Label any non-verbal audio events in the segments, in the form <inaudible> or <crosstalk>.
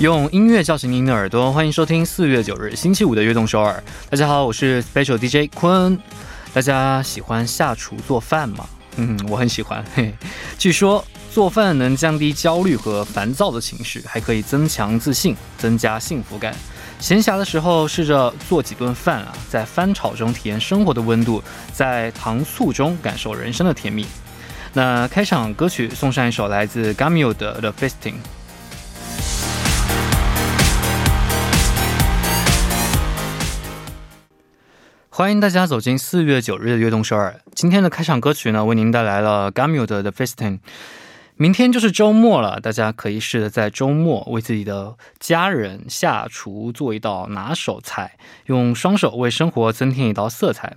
用音乐叫醒您的耳朵，欢迎收听四月九日星期五的《悦动首尔》。大家好，我是 Special DJ 坤。大家喜欢下厨做饭吗？嗯，我很喜欢。嘿，<laughs> 据说做饭能降低焦虑和烦躁的情绪，还可以增强自信，增加幸福感。闲暇的时候，试着做几顿饭啊，在翻炒中体验生活的温度，在糖醋中感受人生的甜蜜。那开场歌曲送上一首来自 Gamio 的《The Feasting》。欢迎大家走进四月九日的悦动首尔。今天的开场歌曲呢，为您带来了 GAMU 的《The Fisting》。明天就是周末了，大家可以试着在周末为自己的家人下厨做一道拿手菜，用双手为生活增添一道色彩。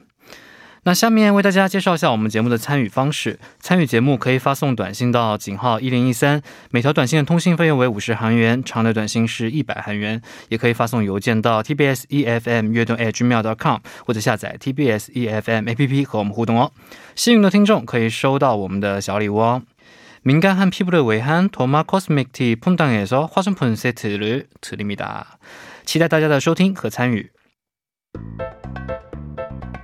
那下面为大家介绍一下我们节目的参与方式。参与节目可以发送短信到井号一零一三，每条短信的通信费用为五十韩元，长的短信是一百韩元。也可以发送邮件到 tbs efm 乐动 @gmail.com，或者下载 tbs efm app 和我们互动哦。幸运的听众可以收到我们的小礼物哦。敏感한피부를위한도마코스메틱폰당에서화장품세트를드립니다期待大家的收听和参与。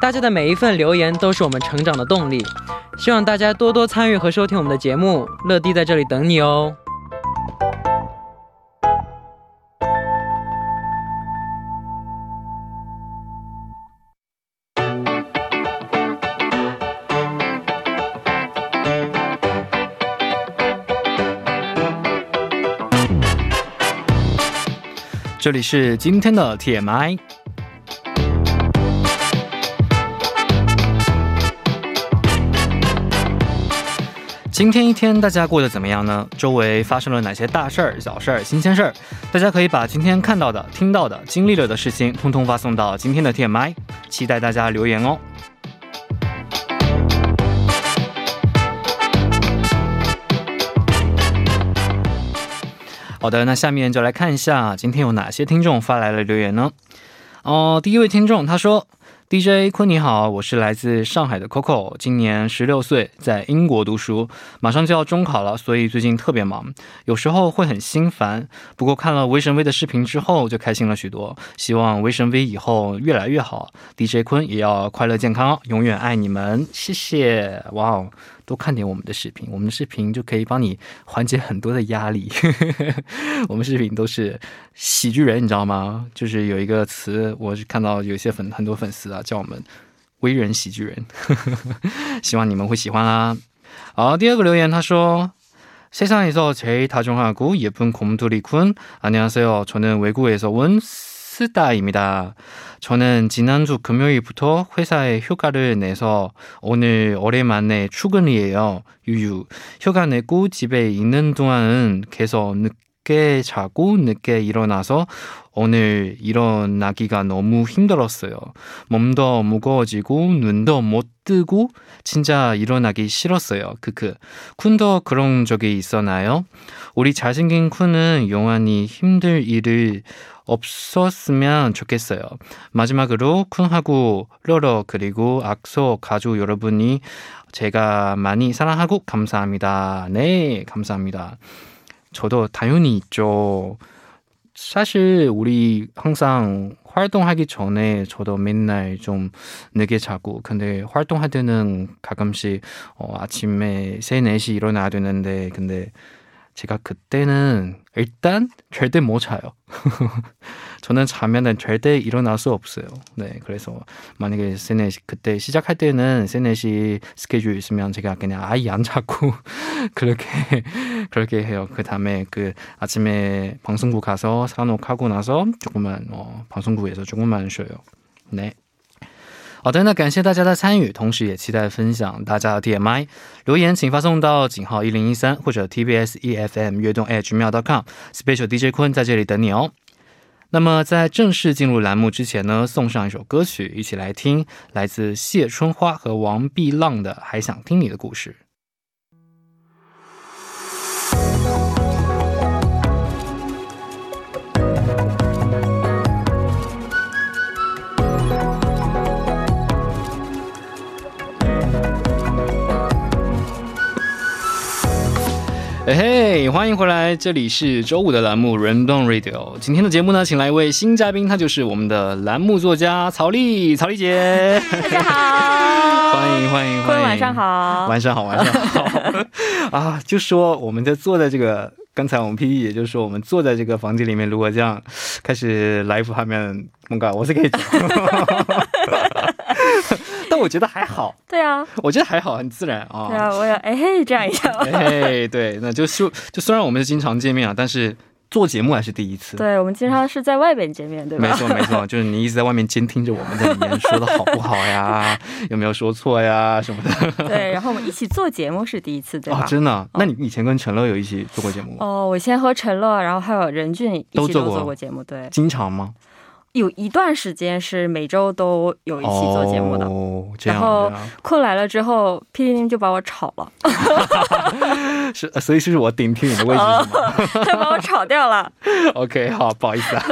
大家的每一份留言都是我们成长的动力，希望大家多多参与和收听我们的节目。乐迪在这里等你哦。这里是今天的 TMI。今天一天大家过得怎么样呢？周围发生了哪些大事儿、小事儿、新鲜事儿？大家可以把今天看到的、听到的、经历了的事情，通通发送到今天的 TMI，期待大家留言哦。好的，那下面就来看一下今天有哪些听众发来了留言呢？哦，第一位听众他说。DJ 坤你好，我是来自上海的 Coco，今年十六岁，在英国读书，马上就要中考了，所以最近特别忙，有时候会很心烦。不过看了威神 V 的视频之后，就开心了许多。希望威神 V 以后越来越好，DJ 坤也要快乐健康，永远爱你们，谢谢。哇哦！多看点我们的视频，我们的视频就可以帮你缓解很多的压力。<laughs> 我们视频都是喜剧人，你知道吗？就是有一个词，我是看到有些粉很多粉丝啊，叫我们微人喜剧人。<laughs> 希望你们会喜欢啦。好，第二个留言他说：세상에서제일다정하고예쁜곰돌이쿤안녕하세요저는외국에서온 스다입니다 저는 지난주 금요일부터 회사에 휴가를 내서 오늘 오랜만에 출근이에요. 유유. 휴가 내고 집에 있는 동안은 계속 늦게 자고 늦게 일어나서 오늘 일어나기가 너무 힘들었어요. 몸도 무거워지고 눈도 못 뜨고 진짜 일어나기 싫었어요. 크크. 쿤도 그런 적이 있었나요? 우리 잘생긴 쿤은 영원히 힘들 일을 없었으면 좋겠어요. 마지막으로 쿤하고 러러 그리고 악소 가족 여러분이 제가 많이 사랑하고 감사합니다. 네, 감사합니다. 저도 당연히 있죠. 사실 우리 항상 활동하기 전에 저도 맨날 좀 늦게 자고 근데 활동할 때는 가끔씩 어, 아침에 3, 4시 일어나야 되는데 근데 제가 그때는 일단 절대 못 자요. <laughs> 저는 자면은 절대 일어날 수 없어요. 네, 그래서 만약에 세넷 그때 시작할 때는 세넷이 스케줄 있으면 제가 그냥 아예 안 자고 <laughs> 그렇게 그렇게 해요. 그 다음에 그 아침에 방송국 가서 산옥하고 나서 조금만 어, 방송국에서 조금만 쉬어요. 네. 好的，那感谢大家的参与，同时也期待分享大家的 DMI 留言，请发送到井号一零一三或者 TBS EFM 悦动 Edge 妙 .com，Special DJ 坤在这里等你哦。那么在正式进入栏目之前呢，送上一首歌曲，一起来听来自谢春花和王碧浪的《还想听你的故事》。嘿嘿，欢迎回来，这里是周五的栏目《人动 Radio》。今天的节目呢，请来一位新嘉宾，他就是我们的栏目作家曹丽，曹丽姐。大家好，欢迎欢迎欢迎，晚上好，晚上好，晚上好。<laughs> 啊，就说我们在坐在这个，刚才我们 P P 也就是说，我们坐在这个房间里面，如果这样开始 live 下面，뭔가我是可以讲。但我觉得还好，<laughs> 对啊，我觉得还好，很自然啊。对啊，我也哎嘿这样一下。<laughs> 哎，对，那就是就虽然我们是经常见面啊，但是做节目还是第一次。对，我们经常是在外边见面，对吧？没错，没错，<laughs> 就是你一直在外面监听着我们在里面说的好不好呀，有没有说错呀什么的。对，然后我们一起做节目是第一次，对吧？哦，真的？那你以前跟陈乐有一起做过节目吗？哦，我先和陈乐，然后还有任俊一起都做过节目，对。经常吗？有一段时间是每周都有一期做节目的，哦、然后困来了之后，P D 就把我炒了，<laughs> 是，所以是我顶替你的位置？他把我炒掉了。OK，好，不好意思啊。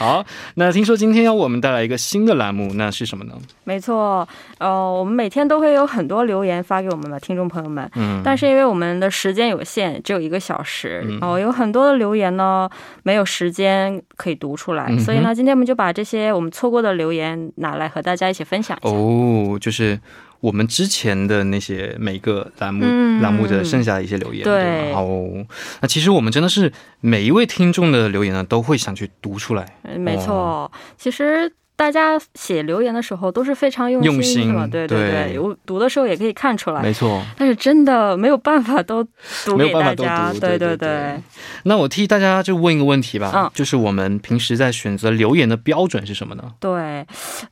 好，那听说今天要我们带来一个新的栏目，那是什么呢？没错，呃，我们每天都会有很多留言发给我们的听众朋友们，嗯，但是因为我们的时间有限，只有一个小时，然后有很多的留言呢，没有时间可以读出来。所以呢，今天我们就把这些我们错过的留言拿来和大家一起分享一下。哦，就是我们之前的那些每个栏目栏目的剩下的一些留言。对。哦，那其实我们真的是每一位听众的留言呢，都会想去读出来。没错，其实。大家写留言的时候都是非常用心的，对对对，我读的时候也可以看出来，没错。但是真的没有办法都读给大家，对对对。那我替大家就问一个问题吧，嗯，就是我们平时在选择留言的标准是什么呢？对，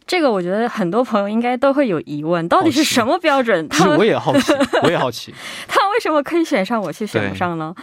这个我觉得很多朋友应该都会有疑问，到底是什么标准？其实我也好奇，我也好奇，<laughs> 他为什么可以选上，我却选不上呢？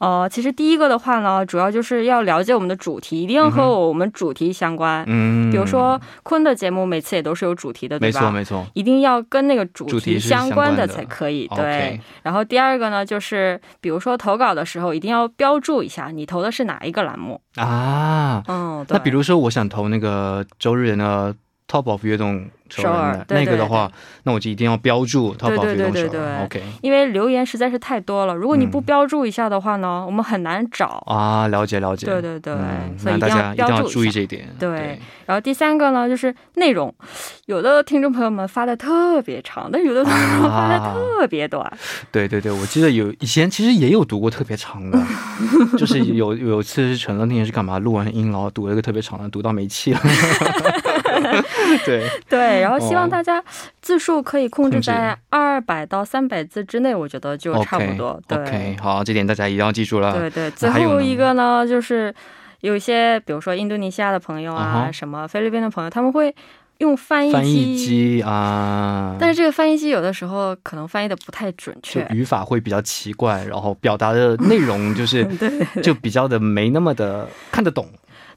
哦，其实第一个的话呢，主要就是要了解我们的主题，一定要和我们主题相关，嗯，比如说。坤的节目每次也都是有主题的，对吧？没错，没错，一定要跟那个主题相关的才可以。对。然后第二个呢，就是比如说投稿的时候，一定要标注一下你投的是哪一个栏目啊。嗯，那比如说我想投那个周日的 Top of 悦动。首尔那个的话，那我就一定要标注淘宝对对对对 OK，因为留言实在是太多了，如果你不标注一下的话呢，我们很难找啊。了解了解，对对对，所以大家一定要注意这一点。对，然后第三个呢，就是内容，有的听众朋友们发的特别长，但有的听众朋友发的特别短。对对对，我记得有以前其实也有读过特别长的，<laughs> 就是有有一次是陈乐那天是干嘛录完音，然后读了一个特别长的，读到没气了。<laughs> 对 <laughs> 对，然后希望大家字数可以控制在二百到三百字之内，我觉得就差不多。对，好，这点大家一定要记住了。对对，最后一个呢，就是有一些，比如说印度尼西亚的朋友啊，什么菲律宾的朋友，他们会用翻译机啊，但是这个翻译机有的时候可能翻译的不太准确，语法会比较奇怪，然后表达的内容就 <laughs> 是就比较的没那么的看得懂。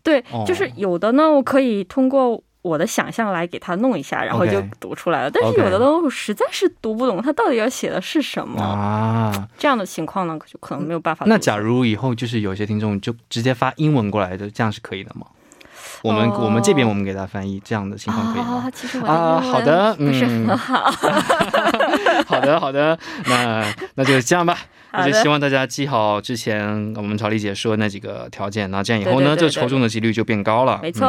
对，就是有的呢，我可以通过。我的想象来给他弄一下，然后就读出来了。但是有的东西实在是读不懂，他到底要写的是什么啊？这样的情况呢，就可能没有办法。那假如以后就是有些听众就直接发英文过来的，这样是可以的吗？我们我们这边我们给他翻译，这样的情况可以吗？其实啊，好的，不是很好。<laughs> <laughs> 好的，好的，那那就这样吧。那就希望大家记好之前我们曹丽姐说的那几个条件，那这样以后呢，这抽中的几率就变高了。没错。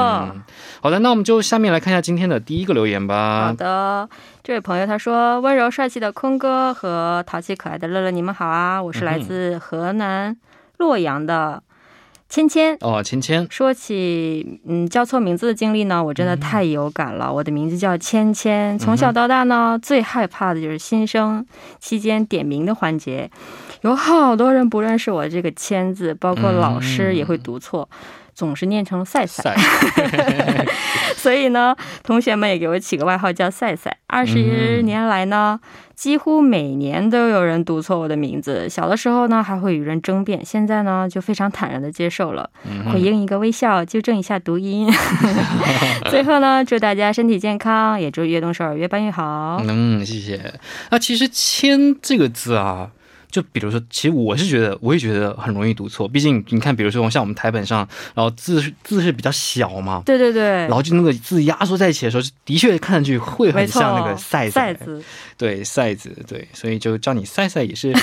好的，那我们就下面来看一下今天的第一个留言吧。好的，这位朋友他说：“温柔帅气的坤哥和淘气可爱的乐乐，你们好啊！我是来自河南洛阳的。”芊芊哦，芊芊说起嗯叫错名字的经历呢，我真的太有感了。我的名字叫芊芊，从小到大呢，最害怕的就是新生期间点名的环节，有好多人不认识我这个“芊”字，包括老师也会读错。总是念成赛赛，<laughs> 所以呢，同学们也给我起个外号叫赛赛。二十年来呢，几乎每年都有人读错我的名字。小的时候呢，还会与人争辩，现在呢，就非常坦然的接受了，回应一个微笑，纠正一下读音。<laughs> <laughs> 最后呢，祝大家身体健康，也祝越动首尔越办越好。嗯，谢谢。那其实“签”这个字啊。就比如说，其实我是觉得，我也觉得很容易读错。毕竟你看，比如说像我们台本上，然后字字是比较小嘛，对对对，然后就那个字压缩在一起的时候，的确看上去会很像那个赛子，对赛子，对，所以就叫你赛赛也是。<laughs>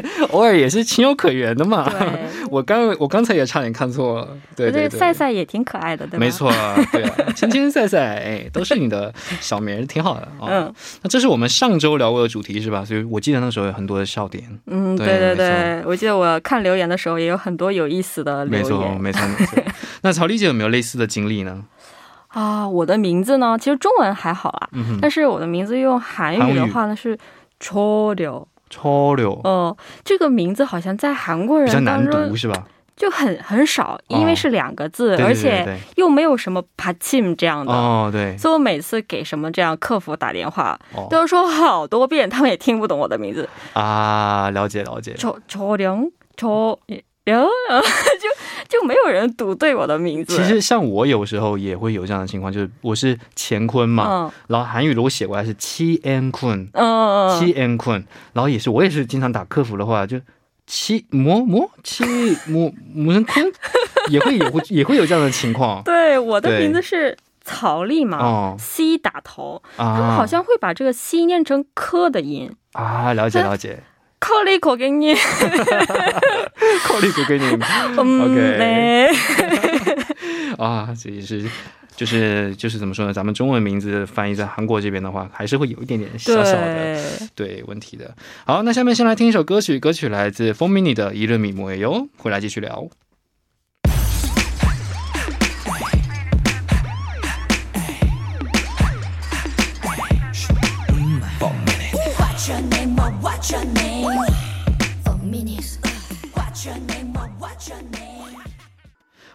<laughs> 偶尔也是情有可原的嘛。<laughs> 我刚我刚才也差点看错了。对对对，赛赛也挺可爱的，对吧？没错，对啊，<laughs> 青青赛赛，哎，都是你的小名，挺好的啊。嗯，那这是我们上周聊过的主题是吧？所以我记得那时候有很多的笑点。嗯，对对对，我记得我看留言的时候也有很多有意思的留言。没错没错没错。那曹丽姐有没有类似的经历呢？啊，我的名字呢，其实中文还好啦，但是我的名字用韩语的话呢是초려 超流哦，这个名字好像在韩国人比较难读是吧？就很很少，因为是两个字，而且又没有什么帕钦这样的哦，对。所以我每次给什么这样客服打电话，都说好多遍，他们也听不懂我的名字啊。了解了解。超超凉超。然后 <laughs> 就就没有人读对我的名字。其实像我有时候也会有这样的情况，就是我是乾坤嘛，然后韩语如果写过来是七 n 坤，嗯七 n 坤，然后也是我也是经常打客服的话，就七模模七模模人坤，也会有也会有这样的情况。<laughs> 对，我的名字是曹丽嘛，c 打头，他们好像会把这个 c 念成科的音啊，了解了解。靠了一口给你，<laughs> 考虑过给你。<laughs> OK。<laughs> 啊，这也是，就是就是怎么说呢？咱们中文名字翻译在韩国这边的话，还是会有一点点小小的对问题的。好，那下面先来听一首歌曲，歌曲来自 f o r Mini 的《一日米莫哟》，回来继续聊。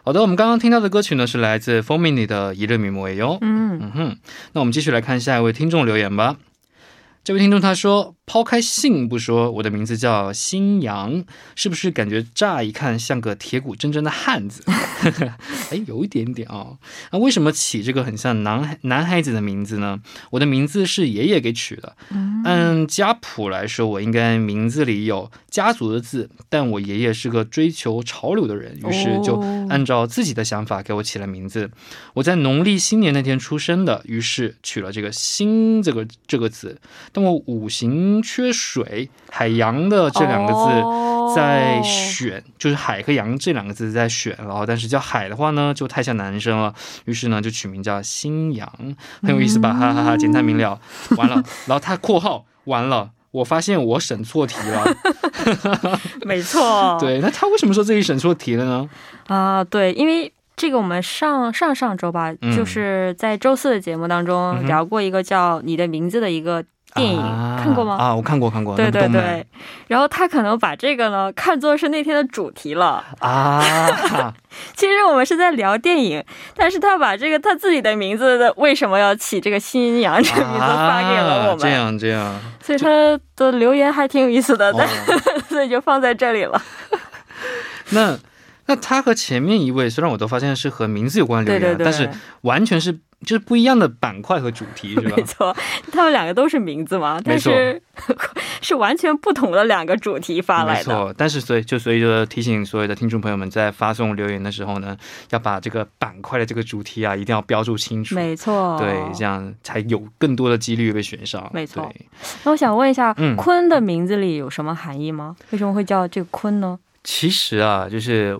好的，我们刚刚听到的歌曲呢，是来自 Four Mini 的《一日米莫哟》。嗯嗯哼，那我们继续来看下一位听众留言吧。这位听众他说：“抛开姓不说，我的名字叫新阳，是不是感觉乍一看像个铁骨铮铮的汉子？<laughs> 哎，有一点点哦。那为什么起这个很像男男孩子的名字呢？我的名字是爷爷给取的。按家谱来说，我应该名字里有家族的字，但我爷爷是个追求潮流的人，于是就按照自己的想法给我起了名字。我在农历新年那天出生的，于是取了这个新这个这个字。”但我五行缺水，海洋的这两个字在选，就是海和洋这两个字在选，然后但是叫海的话呢，就太像男生了，于是呢就取名叫新阳，很有意思吧？哈哈哈，简单明了。完了，<laughs> 然后他括号完了，我发现我审错题了。没错。<laughs> 对，那他为什么说自己审错题了呢？啊，对，因为这个我们上上上周吧，就是在周四的节目当中聊过一个叫你的名字的一个。电影看过吗？啊，我看过，看过。对对对，然后他可能把这个呢看作是那天的主题了啊。<laughs> 其实我们是在聊电影，但是他把这个他自己的名字的为什么要起这个新阳这个名字发给了我们。这样这样，所以他的留言还挺有意思的，<laughs> 所以就放在这里了。<laughs> 那那他和前面一位，虽然我都发现是和名字有关的留言，但是完全是。就是不一样的板块和主题，是吧？<laughs> 没错，他们两个都是名字嘛，但是 <laughs> 是完全不同的两个主题发来的。没错，但是所以就所以就提醒所有的听众朋友们，在发送留言的时候呢，要把这个板块的这个主题啊，一定要标注清楚。没错，对，这样才有更多的几率被选上。没错。那我想问一下，坤的名字里有什么含义吗？为什么会叫这个坤呢？其实啊，就是。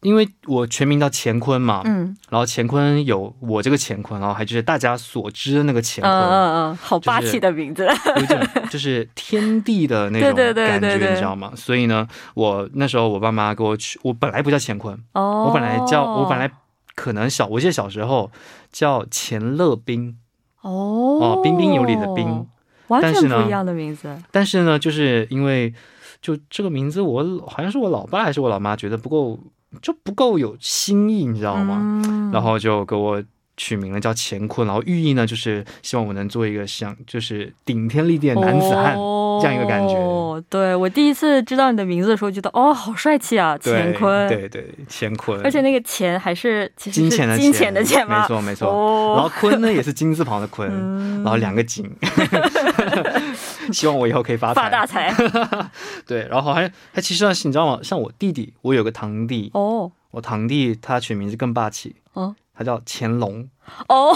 因为我全名叫乾坤嘛，嗯，然后乾坤有我这个乾坤，然后还就是大家所知的那个乾坤，嗯嗯嗯，好霸气的名字，有点就是天地的那种 <laughs> 感觉，你知道吗？所以呢，我那时候我爸妈给我取，我本来不叫乾坤，哦，我本来叫我本来可能小，我记得小时候叫钱乐斌，哦。哦，彬彬有礼的彬，完全不一样的名字，但是呢，就是因为就这个名字，我好像是我老爸还是我老妈觉得不够。就不够有新意，你知道吗？然后就给我。取名了叫乾坤，然后寓意呢就是希望我能做一个像就是顶天立地的男子汉这样一个感觉。哦，对我第一次知道你的名字的时候，觉得哦好帅气啊，乾坤。对对，乾坤。而且那个钱还是金钱的金钱的钱吗？没错没错。然后坤呢也是金字旁的坤，然后两个井。<laughs> 希望我以后可以发发大财。对，然后还还其实呢，你知道吗？像我弟弟，我有个堂弟哦，我堂弟他取名字更霸气哦。他叫乾隆哦，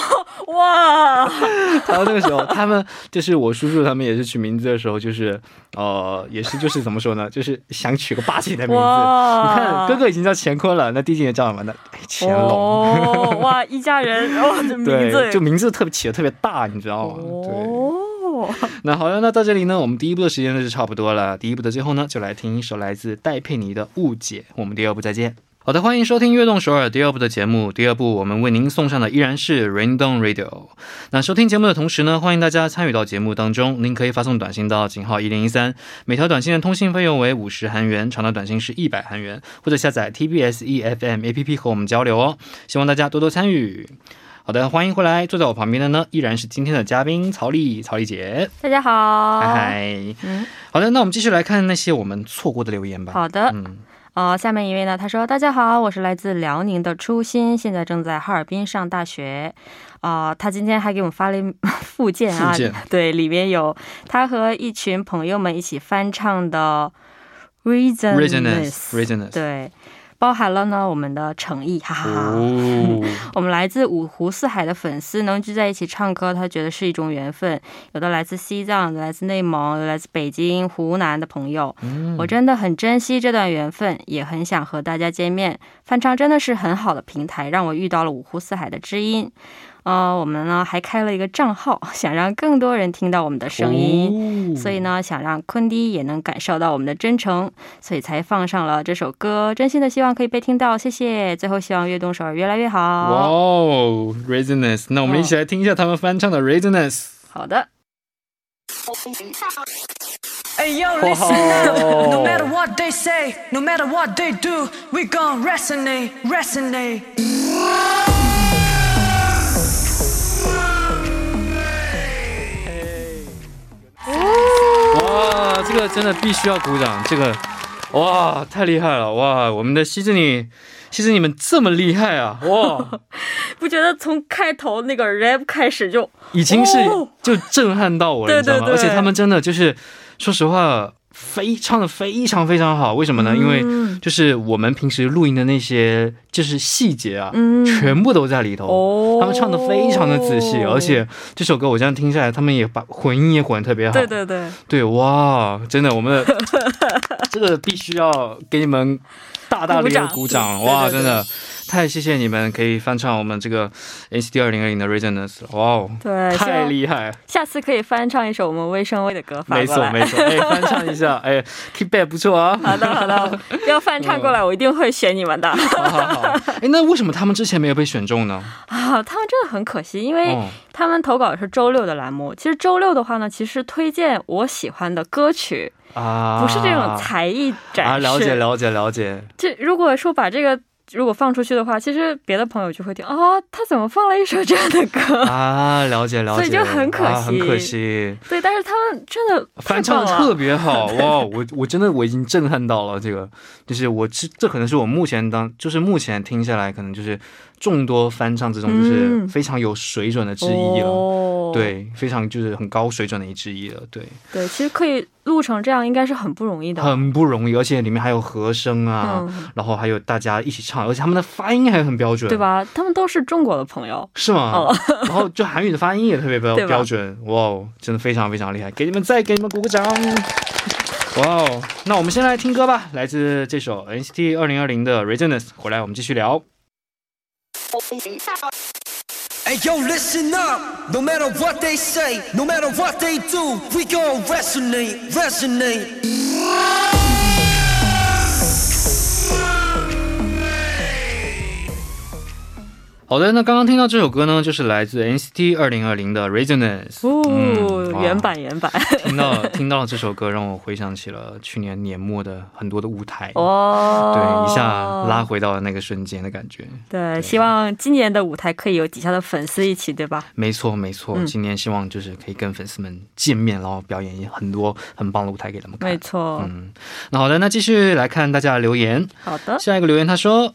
哇！<laughs> 然后那个时候，他们就是我叔叔，他们也是取名字的时候，就是呃，也是就是怎么说呢，<laughs> 就是想取个霸气的名字。你看，哥哥已经叫乾坤了，那弟弟也叫什么呢？乾隆。哇，<laughs> 一家人哦，这名字就名字特别起的特别大，你知道吗？哦。那好了，那到这里呢，我们第一部的时间呢就差不多了。第一部的最后呢，就来听一首来自戴佩妮的《误解》。我们第二部再见。好的，欢迎收听《悦动首尔》第二部的节目。第二部我们为您送上的依然是 Raindon Radio。那收听节目的同时呢，欢迎大家参与到节目当中。您可以发送短信到井号一零一三，每条短信的通信费用为五十韩元，长的短信是一百韩元。或者下载 TBS EFM APP 和我们交流哦。希望大家多多参与。好的，欢迎回来。坐在我旁边的呢，依然是今天的嘉宾曹丽，曹丽姐。大家好，嗨嗨。嗯，好的，那我们继续来看那些我们错过的留言吧。好的，嗯。呃，下面一位呢，他说：“大家好，我是来自辽宁的初心，现在正在哈尔滨上大学。啊，他今天还给我们发了 <laughs> 附件啊，对，里面有他和一群朋友们一起翻唱的《Reasonless》，对。”包含了呢我们的诚意，哈哈哈。<laughs> 我们来自五湖四海的粉丝能聚在一起唱歌，他觉得是一种缘分。有的来自西藏，来自内蒙，有来自北京、湖南的朋友，我真的很珍惜这段缘分，也很想和大家见面。翻唱真的是很好的平台，让我遇到了五湖四海的知音。呃，我们呢还开了一个账号，想让更多人听到我们的声音，所以呢想让坤迪也能感受到我们的真诚，所以才放上了这首歌，真心的希望可以被听到，谢谢。最后希望悦动首尔越来越好。哇哦，Reasonless，那我们一起来听一下他们翻唱的 Reasonless。好的。哇，这个真的必须要鼓掌！这个，哇，太厉害了！哇，我们的西子你，西子你们这么厉害啊！哇，<laughs> 不觉得从开头那个 rap 开始就已经是就震撼到我了，你知道吗？而且他们真的就是，说实话。非唱的非常非常好，为什么呢？因为就是我们平时录音的那些就是细节啊，全部都在里头。他们唱的非常的仔细，而且这首歌我这样听下来，他们也把混音也混的特别好。对对对，对哇，真的，我们的 <laughs> 这个必须要给你们大大的一个鼓掌哇，真的。太谢谢你们可以翻唱我们这个 NCT 二零二零的 Reasons，哇哦，对，太厉害！下次可以翻唱一首我们微声微的歌，没错没错，哎，<laughs> 翻唱一下，哎，Keep it 不错啊。好的好的，<laughs> 要翻唱过来，我一定会选你们的。好好好，哎，那为什么他们之前没有被选中呢？<laughs> 啊，他们真的很可惜，因为他们投稿是周六的栏目。其实周六的话呢，其实推荐我喜欢的歌曲啊，不是这种才艺展示。啊，了解了解了解。这如果说把这个。如果放出去的话，其实别的朋友就会听啊，他怎么放了一首这样的歌 <laughs> 啊？了解了解，所以就很可惜，很可惜。对，但是他们真的翻唱的特别好 <laughs> 哇！我我真的我已经震撼到了，这个就是我这这可能是我目前当就是目前听下来可能就是。众多翻唱之中，就是非常有水准的之一了，对，非常就是很高水准的一之一了，对。对，其实可以录成这样，应该是很不容易的，很不容易，而且里面还有和声啊，然后还有大家一起唱，而且他们的发音还很标准，对吧？他们都是中国的朋友，是吗？<laughs> 然后就韩语的发音也特别标 <laughs> 标准，哇，真的非常非常厉害，给你们再给你们鼓个掌，哇哦！那我们先来听歌吧，来自这首 NCT 二零二零的 Reasons，回来我们继续聊。Hey yo, listen up. No matter what they say, no matter what they do, we gon' resonate, resonate. 好好的，那刚刚听到这首歌呢，就是来自 NCT 二零二零的 Resonance，哦，原版原版。听到 <laughs> 听到这首歌，让我回想起了去年年末的很多的舞台，哦，对，一下拉回到了那个瞬间的感觉。对，希望今年的舞台可以有底下的粉丝一起，对吧？没错没错，今年希望就是可以跟粉丝们见面，然后表演很多很棒的舞台给他们看。没错，嗯，那好的，那继续来看大家的留言。好的，下一个留言他说。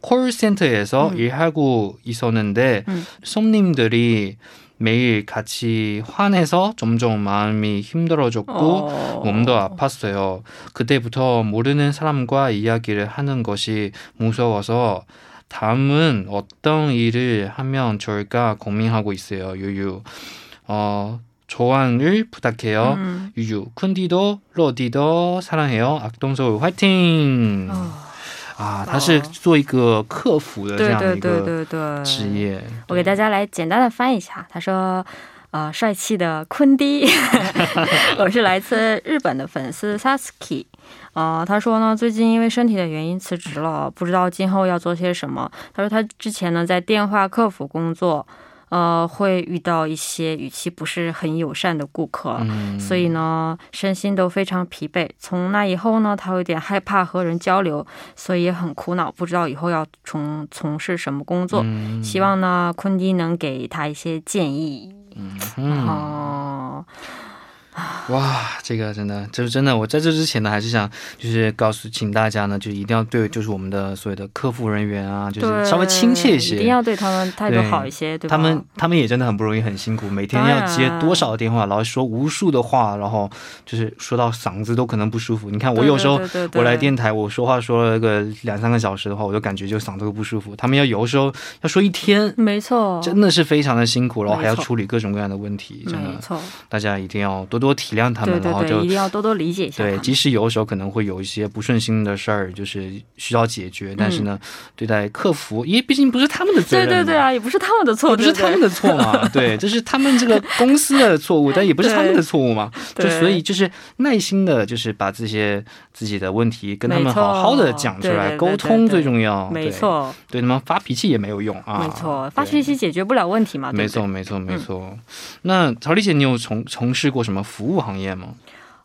콜센터에서 음. 일하고 있었는데 음. 손님들이 매일 같이 화내서 점점 마음이 힘들어졌고 어... 몸도 아팠어요. 그때부터 모르는 사람과 이야기를 하는 것이 무서워서 다음은 어떤 일을 하면 좋을까 고민하고 있어요. 유유. 어, 조언을 부탁해요. 음. 유유. 쿤디도 로디도 사랑해요. 악동서울 화이팅! 어... 啊，他是做一个客服的这样一个职业。我给大家来简单的翻译一下。他说：“呃，帅气的坤迪，<laughs> 我是来自日本的粉丝 Sasuke。啊，他说呢，最近因为身体的原因辞职了，不知道今后要做些什么。他说他之前呢在电话客服工作。”呃，会遇到一些语气不是很友善的顾客，所以呢，身心都非常疲惫。从那以后呢，他有点害怕和人交流，所以也很苦恼，不知道以后要从从事什么工作。希望呢，坤迪能给他一些建议。嗯，哦。哇，这个真的就是真的。我在这之前呢，还是想就是告诉请大家呢，就一定要对就是我们的所有的客服人员啊，就是稍微亲切一些，一定要对他们态度好一些，对吧？他们他们也真的很不容易，很辛苦，每天要接多少电话，然后说无数的话，然后就是说到嗓子都可能不舒服。你看我有时候我来电台，我说话说了个两三个小时的话，我就感觉就嗓子都不舒服。他们要有的时候要说一天，没错，真的是非常的辛苦，然后还要处理各种各样的问题，真的，大家一定要多多。多体谅他们，然后就一定要多多理解一下。对，即使有的时候可能会有一些不顺心的事儿，就是需要解决，但是呢，对待客服，因为毕竟不是他们的责任。对对对啊，也不是他们的错，不是他们的错嘛。<laughs> 对，这是他们这个公司的错误，但也不是他们的错误嘛。就所以就是耐心的，就是把这些自己的问题跟他们好好的讲出来，沟通最重要。没错，对他们发脾气也没有用啊。没错，发脾气解决不了问题嘛。没错，没错，没错。那曹丽姐，你有从从事过什么？服务行业吗？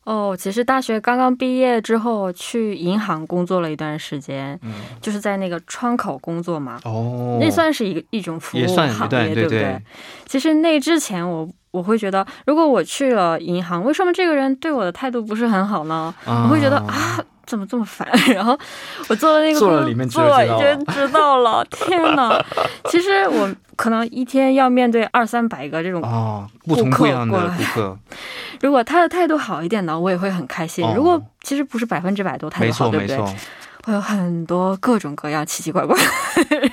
哦，其实大学刚刚毕业之后去银行工作了一段时间，嗯，就是在那个窗口工作嘛。哦，那算是一个一种服务行业，对不对？其实那之前我我会觉得，如果我去了银行，为什么这个人对我的态度不是很好呢？我会觉得啊，怎么这么烦？<laughs> 然后我做了那个做了里面做就知道了。<laughs> 天哪！其实我可能一天要面对二三百个这种啊不同不一样的顾客。如果他的态度好一点呢，我也会很开心。如果其实不是百分之百都态度好，对不对？会有很多各种各样奇奇怪怪。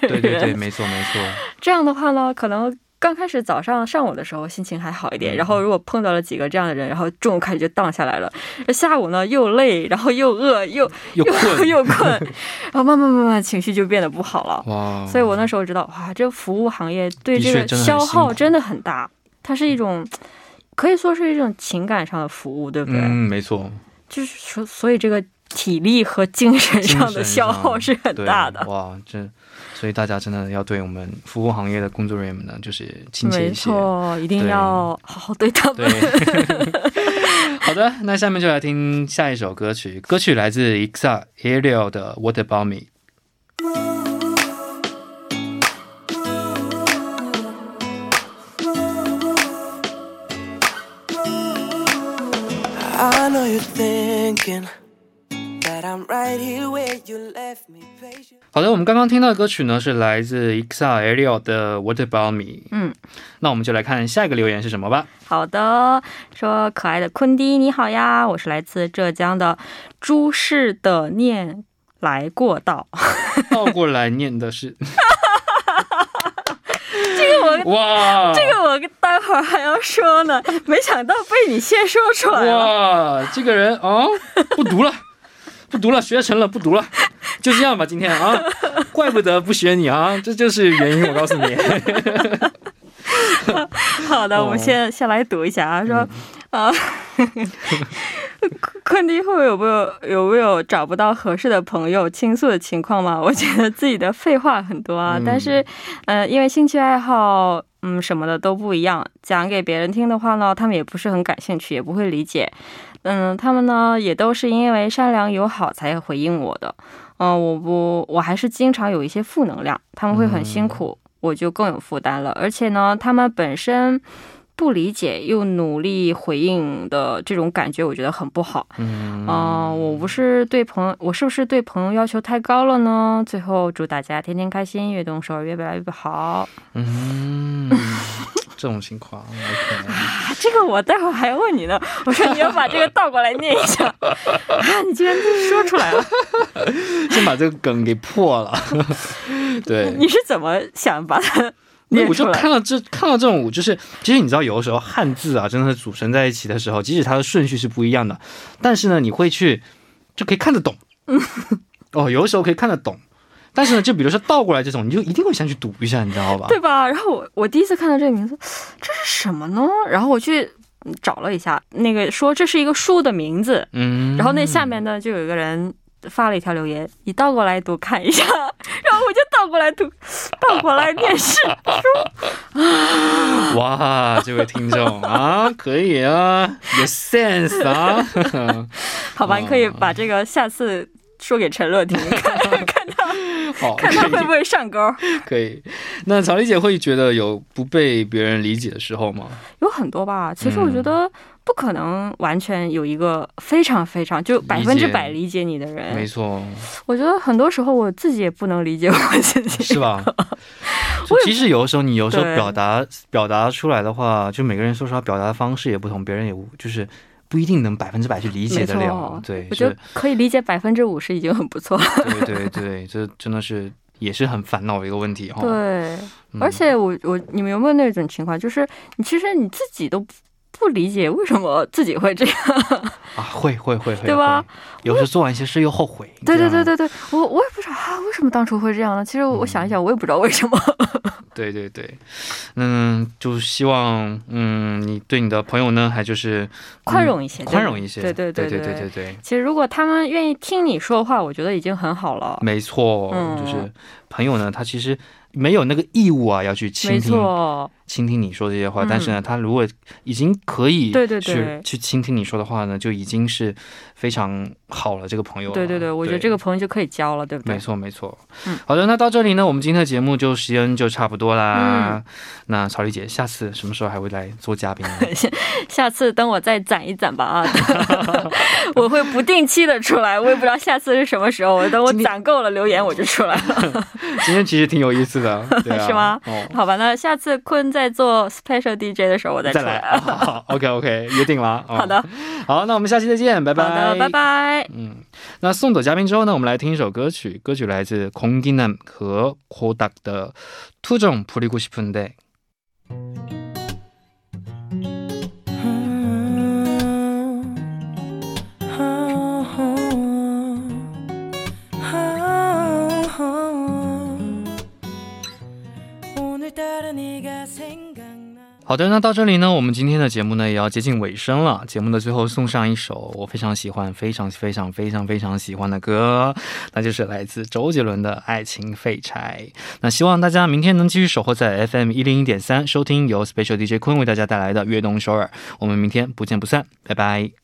对对对，没错没错。这样的话呢，可能刚开始早上上午的时候心情还好一点，然后如果碰到了几个这样的人，然后中午开始就荡下来了。下午呢又累，然后又饿，又 <laughs> 又困又 <laughs> 困，<laughs> 然后慢慢慢慢情绪就变得不好了。哇！所以我那时候知道，哇，这个服务行业对这个消耗真的很大，它是一种。可以说是一种情感上的服务，对不对？嗯，没错。就是说，所以这个体力和精神上的消耗是很大的。哇，这，所以大家真的要对我们服务行业的工作人员们呢，就是亲切一些。没错，一定要好好对他们。<laughs> 好的，那下面就来听下一首歌曲，歌曲来自 Exa Ariel 的《What About Me》。好的，我们刚刚听到的歌曲呢，是来自 Exa Ariel 的《What About Me》。嗯，那我们就来看下一个留言是什么吧。好的，说可爱的坤迪你好呀，我是来自浙江的朱氏的念来过道，倒过来念的是。<laughs> 这个我哇，这个我待会儿还要说呢，没想到被你先说出来了。哇，这个人啊，不读了，不读了，学成了，不读了，就这样吧，今天啊，怪不得不学你啊，这就是原因，我告诉你。好的，我们先先来读一下啊，说啊。坤弟会有没有有没有找不到合适的朋友倾诉的情况吗？我觉得自己的废话很多啊，但是，呃，因为兴趣爱好，嗯，什么的都不一样，讲给别人听的话呢，他们也不是很感兴趣，也不会理解。嗯，他们呢也都是因为善良友好才回应我的。嗯，我不，我还是经常有一些负能量，他们会很辛苦，我就更有负担了。而且呢，他们本身。不理解又努力回应的这种感觉，我觉得很不好。嗯，我不是对朋友，我是不是对朋友要求太高了呢？最后祝大家天天开心，越动手越来越好。嗯，<laughs> 这种情况，OK。这个我待会儿还要问你呢。<laughs> 我说你要把这个倒过来念一下。<laughs> 啊，你居然说出来了！<laughs> 先把这个梗给破了。对，你是怎么想把它？我就看到这看到这种，就是其实你知道，有的时候汉字啊，真的是组成在一起的时候，即使它的顺序是不一样的，但是呢，你会去就可以看得懂。哦，有的时候可以看得懂，但是呢，就比如说倒过来这种，你就一定会想去读一下，你知道吧？对吧？然后我我第一次看到这个名字，这是什么呢？然后我去找了一下，那个说这是一个书的名字，嗯，然后那下面呢就有一个人。发了一条留言，你倒过来读看一下，<laughs> 然后我就倒过来读，倒过来念是书。<laughs> 哇，这位听众啊，可以啊，有 sense 啊。<laughs> 好吧，你可以把这个下次说给陈乐听，<laughs> 看 <laughs> 看他，<laughs> 看他会不会上钩。可以。那曹丽姐会觉得有不被别人理解的时候吗？有很多吧。其实我觉得。不可能完全有一个非常非常就百分之百理解你的人，没错。我觉得很多时候我自己也不能理解我自己，是吧？其实有的时候你有时候表达表达出来的话，就每个人说实话表达的方式也不同，别人也就是不一定能百分之百去理解得了。对，我觉得可以理解百分之五十已经很不错了。对对对，<laughs> 这真的是也是很烦恼的一个问题哈。对，而且我我你们有没有那种情况，就是你其实你自己都。不理解为什么自己会这样啊？会会会会，对吧？有时候做完一些事又后悔。对对对对对，我我也不知道啊，为什么当初会这样呢？其实我想一想，我也不知道为什么。对对对，嗯，就希望嗯，你对你的朋友呢，还就是宽容一些，宽容一些。对对对对对对对。其实如果他们愿意听你说话，我觉得已经很好了。没错，就是朋友呢，他其实。没有那个义务啊，要去倾听，倾听你说这些话。但是呢，他如果已经可以对对对去倾听你说的话呢，就已经是非常好了。这个朋友，对对对，我觉得这个朋友就可以交了，对不对？没错没错。嗯，好的，那到这里呢，我们今天的节目就时间就差不多啦。那曹丽姐，下次什么时候还会来做嘉宾呢？<laughs> 下次等我再攒一攒吧啊，<laughs> <laughs> 我会不定期的出来，我也不知道下次是什么时候。我等我攒够了留言，我就出来了。今天其实挺有意思的，是吗？好吧，那下次坤在做 special DJ 的时候，我再再来。好，<laughs> OK OK，约定了。<laughs> 好的，好，那我们下期再见，拜拜。好的，拜拜。嗯，那送走嘉宾之后呢，我们来听一首歌曲，歌曲来自空金南和코닥的《투정부리고싶은 데》。 好的，那到这里呢，我们今天的节目呢也要接近尾声了。节目的最后送上一首我非常喜欢、非常非常非常非常喜欢的歌，那就是来自周杰伦的《爱情废柴》。那希望大家明天能继续守候在 FM 一零一点三，收听由 Special DJ 坤为大家带来的悦动首尔。我们明天不见不散，拜拜。